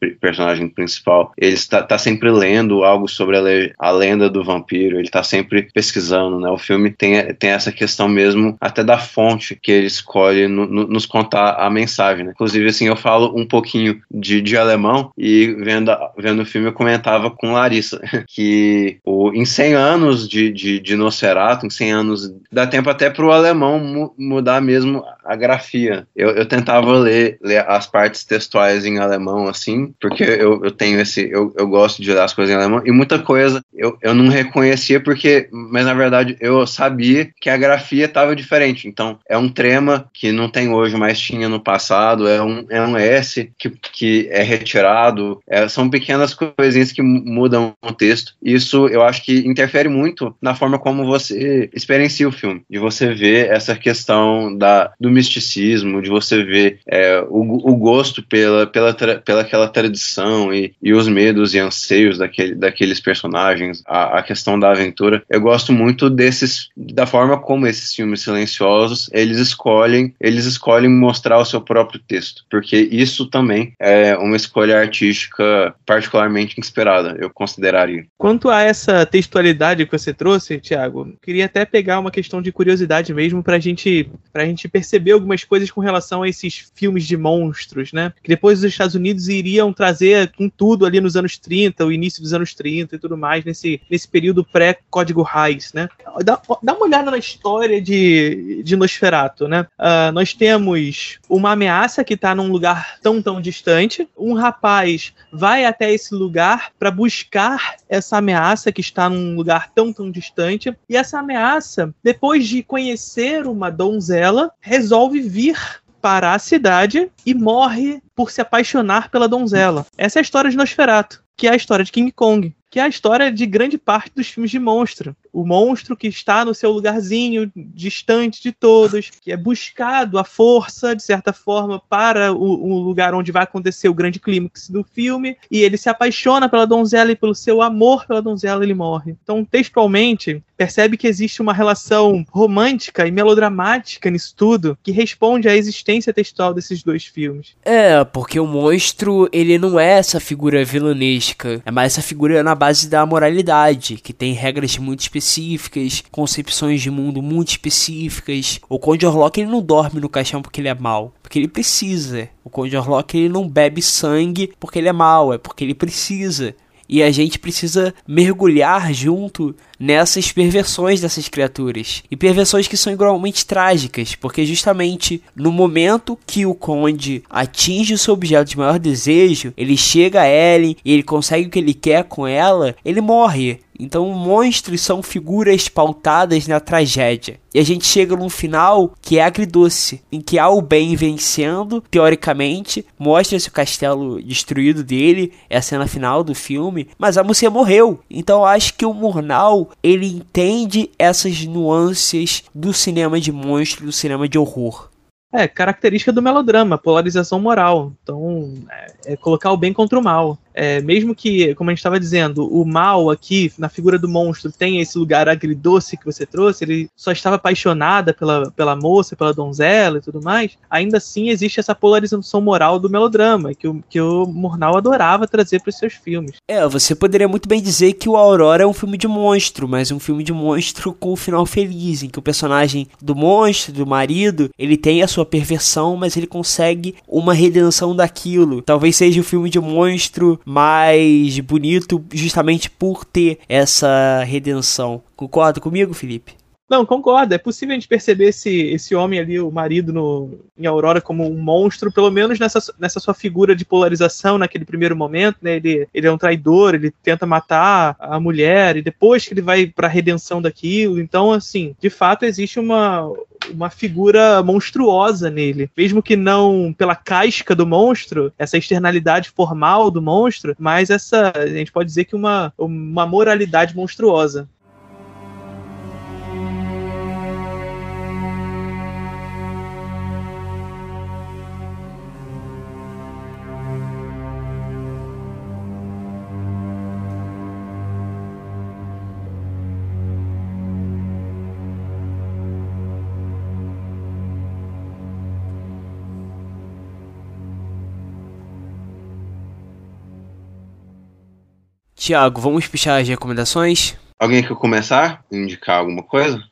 personagem principal, ele está tá sempre lendo algo sobre a, a lenda do vampiro, ele está sempre pesquisando, né? O filme tem, tem essa questão mesmo mesmo até da fonte que ele escolhe no, no, nos contar a mensagem. Né? Inclusive, assim, eu falo um pouquinho de, de alemão e vendo, vendo o filme eu comentava com Larissa que o, em 100 anos de, de, de Nosferatu, em 100 anos, dá tempo até para o alemão mu mudar mesmo a grafia. Eu, eu tentava ler, ler as partes textuais em alemão, assim, porque eu, eu tenho esse. Eu, eu gosto de ler as coisas em alemão, e muita coisa eu, eu não reconhecia, porque, mas na verdade eu sabia que a grafia estava diferente. Então, é um trema que não tem hoje, mas tinha no passado, é um, é um S que, que é retirado, é, são pequenas coisinhas que mudam o texto. Isso eu acho que interfere muito na forma como você experiencia o filme, de você ver essa questão da, do misticismo, de você ver é, o, o, gosto pela, pela, pela aquela tradição e, e os medos e anseios daquele, daqueles personagens, a, a questão da aventura. Eu gosto muito desses, da forma como esses filmes silenciosos, eles escolhem, eles escolhem mostrar o seu próprio texto, porque isso também é uma escolha artística particularmente inspirada, eu consideraria. Quanto a essa textualidade que você trouxe, Thiago, queria até pegar uma questão de curiosidade mesmo para gente, a gente perceber perceber algumas coisas com relação a esses filmes de monstros, né? Que depois os Estados Unidos iriam trazer com tudo ali nos anos 30, o início dos anos 30 e tudo mais, nesse, nesse período pré-Código Reis, né? Dá, dá uma olhada na história de, de Nosferatu, né? Uh, nós temos uma ameaça que está num lugar tão, tão distante. Um rapaz vai até esse lugar para buscar essa ameaça que está num lugar tão, tão distante. E essa ameaça, depois de conhecer uma donzela, resolve vir para a cidade e morre por se apaixonar pela donzela. Essa é a história de Nosferatu, que é a história de King Kong, que é a história de grande parte dos filmes de monstro o monstro que está no seu lugarzinho, distante de todos, que é buscado à força, de certa forma, para o, o, lugar onde vai acontecer o grande clímax do filme, e ele se apaixona pela donzela e pelo seu amor pela donzela ele morre. Então, textualmente, percebe que existe uma relação romântica e melodramática nisso tudo, que responde à existência textual desses dois filmes. É, porque o monstro, ele não é essa figura vilanesca, é mais essa figura na base da moralidade, que tem regras muito específicas concepções de mundo muito específicas. O Conde Orlok ele não dorme no caixão porque ele é mal, porque ele precisa. O Conde Orlok ele não bebe sangue porque ele é mal, é porque ele precisa. E a gente precisa mergulhar junto nessas perversões dessas criaturas. E perversões que são igualmente trágicas, porque justamente no momento que o conde atinge o seu objeto de maior desejo, ele chega a Ellen e ele consegue o que ele quer com ela, ele morre. Então, monstros são figuras pautadas na tragédia. E a gente chega num final que é agridoce, em que há o bem vencendo, teoricamente, mostra-se o castelo destruído dele, é a cena final do filme, mas a moça morreu. Então, acho que o Murnau ele entende essas nuances do cinema de monstro, do cinema de horror. É, característica do melodrama, polarização moral. Então, é, é colocar o bem contra o mal. É, mesmo que, como a gente estava dizendo, o mal aqui, na figura do monstro, tem esse lugar agridoce que você trouxe, ele só estava apaixonada pela, pela moça, pela donzela e tudo mais, ainda assim existe essa polarização moral do melodrama, que o, que o Murnau adorava trazer para os seus filmes. É, você poderia muito bem dizer que o Aurora é um filme de monstro, mas um filme de monstro com um final feliz, em que o personagem do monstro, do marido, ele tem a sua perversão, mas ele consegue uma redenção daquilo. Talvez seja o um filme de monstro mais bonito justamente por ter essa redenção. Concorda comigo, Felipe? Não, concordo. É possível a gente perceber esse, esse homem ali, o marido no, em Aurora, como um monstro, pelo menos nessa, nessa sua figura de polarização naquele primeiro momento, né? Ele, ele é um traidor, ele tenta matar a mulher, e depois que ele vai pra redenção daquilo. Então, assim, de fato existe uma, uma figura monstruosa nele. Mesmo que não pela casca do monstro, essa externalidade formal do monstro, mas essa, a gente pode dizer que uma, uma moralidade monstruosa. Tiago, vamos puxar as recomendações? Alguém quer começar? Indicar alguma coisa?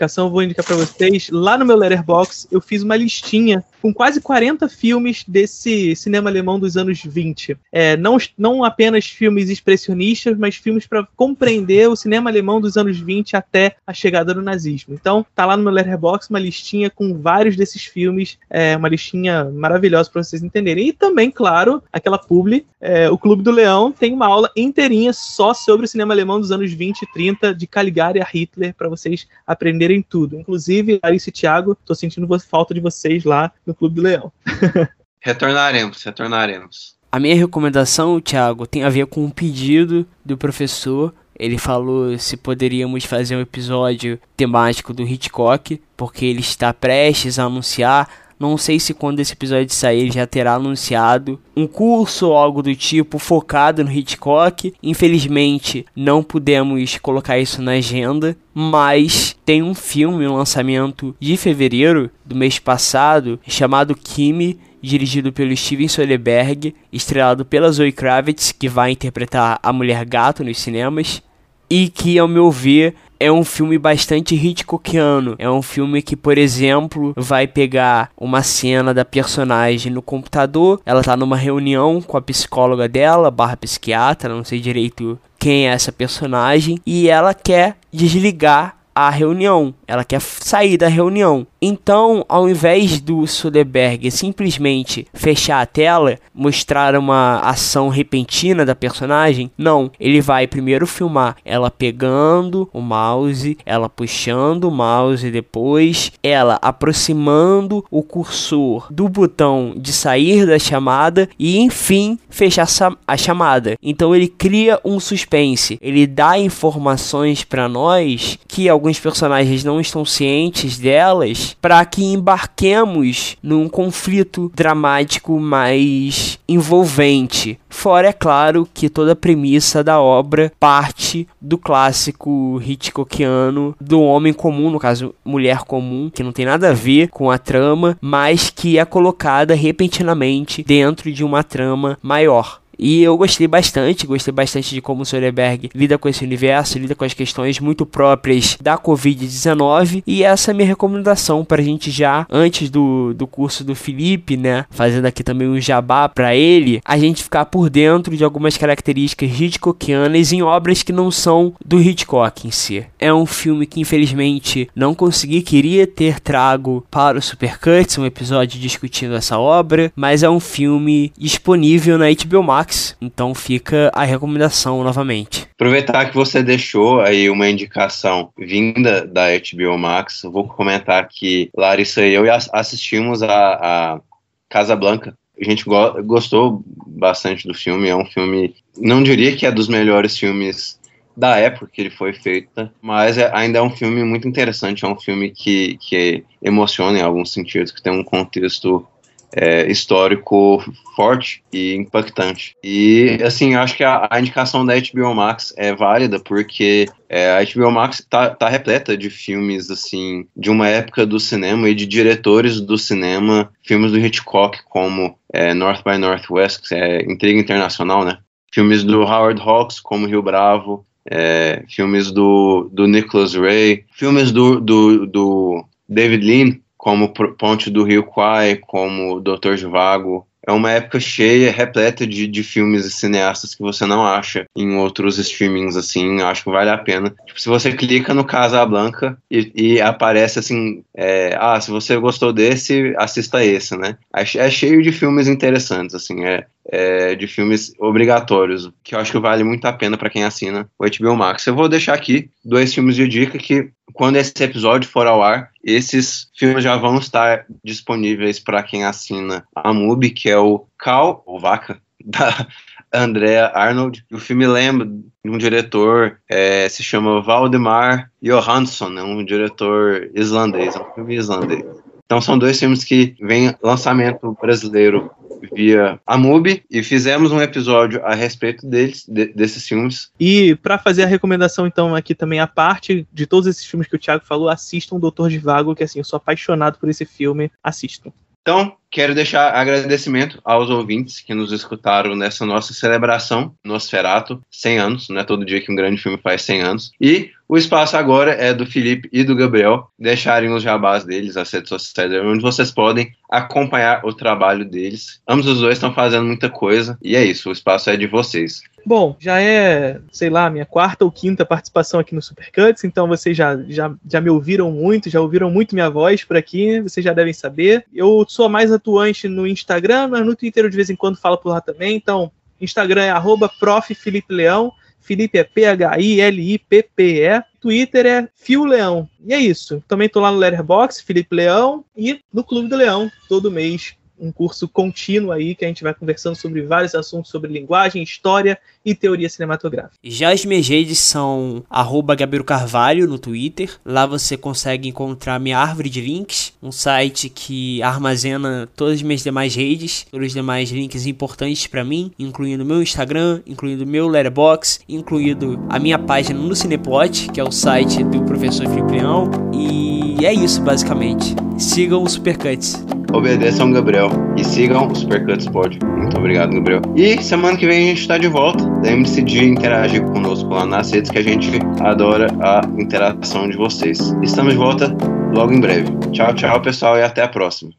Indicação, vou indicar para vocês. Lá no meu Letterbox, eu fiz uma listinha com quase 40 filmes desse cinema alemão dos anos 20. É, não, não apenas filmes expressionistas, mas filmes para compreender o cinema alemão dos anos 20 até a chegada do nazismo. Então, tá lá no meu Letterboxd uma listinha com vários desses filmes, é, uma listinha maravilhosa para vocês entenderem. E também, claro, aquela publi, é, o Clube do Leão tem uma aula inteirinha só sobre o cinema alemão dos anos 20 e 30, de Caligari a Hitler, para vocês aprenderem tudo. Inclusive, Larissa e Thiago, tô sentindo falta de vocês lá no Clube do Leão. retornaremos, retornaremos. A minha recomendação, Thiago, tem a ver com um pedido do professor. Ele falou se poderíamos fazer um episódio temático do Hitchcock, porque ele está prestes a anunciar Não sei se quando esse episódio sair ele já terá anunciado um curso ou algo do tipo focado no Hitchcock. Infelizmente, não pudemos colocar isso na agenda, mas tem um filme, um lançamento de fevereiro do mês passado, chamado Kimi, dirigido pelo Steven Soderbergh, estrelado pela Zoe Kravitz, que vai interpretar a Mulher Gato nos cinemas, e que, ao meu ver, é um filme bastante Hitchcockiano. É um filme que, por exemplo, vai pegar uma cena da personagem no computador, ela tá numa reunião com a psicóloga dela, barra psiquiatra, não sei direito quem é essa personagem, e ela quer desligar a reunião, ela quer sair da reunião. Então, ao invés do Soderbergh simplesmente fechar a tela, mostrar uma ação repentina da personagem, não, ele vai primeiro filmar ela pegando o mouse, ela puxando o mouse depois, ela aproximando o cursor do botão de sair da chamada e enfim fechar a chamada. Então ele cria um suspense, ele dá informações para nós que alguns personagens não estão cientes delas para que embarquemos num conflito dramático mais envolvente. Fora, é claro, que toda a premissa da obra parte do clássico Hitchcockiano do homem comum, no caso, mulher comum, que não tem nada a ver com a trama, mas que é colocada repentinamente dentro de uma trama maior. E eu gostei bastante, gostei bastante de como o Soderbergh lida com esse universo, lida com as questões muito próprias da Covid-19. E essa é a minha recomendação para a gente já, antes do, do curso do Felipe, né? Fazendo aqui também um jabá para ele, a gente ficar por dentro de algumas características Hitchcockianas em obras que não são do Hitchcock em si. É um filme que infelizmente não consegui, queria ter trago para o Supercuts, um episódio discutindo essa obra, mas é um filme disponível na HBO Max Max, então fica a recomendação novamente. Aproveitar que você deixou aí uma indicação vinda da HBO Max, vou comentar que Larissa e eu assistimos a, a Casa Blanca. A gente go gostou bastante do filme, é um filme, não diria que é dos melhores filmes da época que ele foi feito, mas é, ainda é um filme muito interessante, é um filme que, que emociona em alguns sentidos, que tem um contexto é, histórico forte e impactante. E, assim, acho que a, a, indicação da HBO Max é válida porque é, a HBO Max tá, tá repleta de filmes, assim, de uma época do cinema e de diretores do cinema, filmes do Hitchcock, como é, North by Northwest, que é Intriga Internacional, né? Filmes do Howard Hawks, como Rio Bravo, é, filmes do, do Nicholas Ray, filmes do, do, do David Lean, como Ponte do Rio Kwai, como Doutor Vago. É uma época cheia, repleta de, de filmes e cineastas que você não acha em outros streamings, assim, acho que vale a pena. Tipo, se você clica no Casablanca e, e aparece assim, é, ah, se você gostou desse, assista esse, né? É, é cheio de filmes interessantes, assim, é, é, de filmes obrigatórios, que eu acho que vale muito a pena para quem assina o HBO Max. Eu vou deixar aqui dois filmes de dica que, quando esse episódio for ao ar, esses filmes já vão estar disponíveis para quem assina a MUBI, que é o Cal, ou Vaca, da Andrea Arnold. O filme lembra de um diretor, é, se chama Valdemar Johansson, é um diretor islandês, é um filme islandês. Então são dois filmes que vem lançamento brasileiro via a MUBI e fizemos um episódio a respeito deles, de, desses filmes. E para fazer a recomendação, então, aqui também a parte de todos esses filmes que o Thiago falou, assistam Doutor de Vago, que assim, eu sou apaixonado por esse filme, assistam. Então, quero deixar agradecimento aos ouvintes que nos escutaram nessa nossa celebração, Nosferato, 100 anos, não é todo dia que um grande filme faz 100 anos. E o espaço agora é do Felipe e do Gabriel deixarem os jabás deles, as redes sociais, onde vocês podem acompanhar o trabalho deles. Ambos os dois estão fazendo muita coisa e é isso, o espaço é de vocês. Bom, já é, sei lá, minha quarta ou quinta participação aqui no Supercuts, então vocês já, já, já me ouviram muito, já ouviram muito minha voz por aqui, vocês já devem saber. Eu sou mais atuante no Instagram, mas no Twitter eu de vez em quando falo por lá também, então Instagram é arroba Felipe é P-H-I-L-I-P-P-E. Twitter é Fio Leão. E é isso. Também tô lá no Letterboxd, Felipe Leão. E no Clube do Leão, todo mês um curso contínuo aí que a gente vai conversando sobre vários assuntos sobre linguagem, história e teoria cinematográfica. Já as minhas redes são arroba Gabriel Carvalho no Twitter. Lá você consegue encontrar minha árvore de links, um site que armazena todas as minhas demais redes, todos os demais links importantes para mim, incluindo meu Instagram, incluindo meu Letterboxd, incluindo a minha página no Cineplot, que é o site do professor Felipe Leão. E é isso basicamente. Sigam os Supercuts. Obedeçam Gabriel e sigam o Supercuts Pod. Muito obrigado, Gabriel. E semana que vem a gente está de volta. Lembre-se de interagir conosco lá nas redes que a gente adora a interação de vocês. Estamos de volta logo em breve. Tchau, tchau, pessoal, e até a próxima.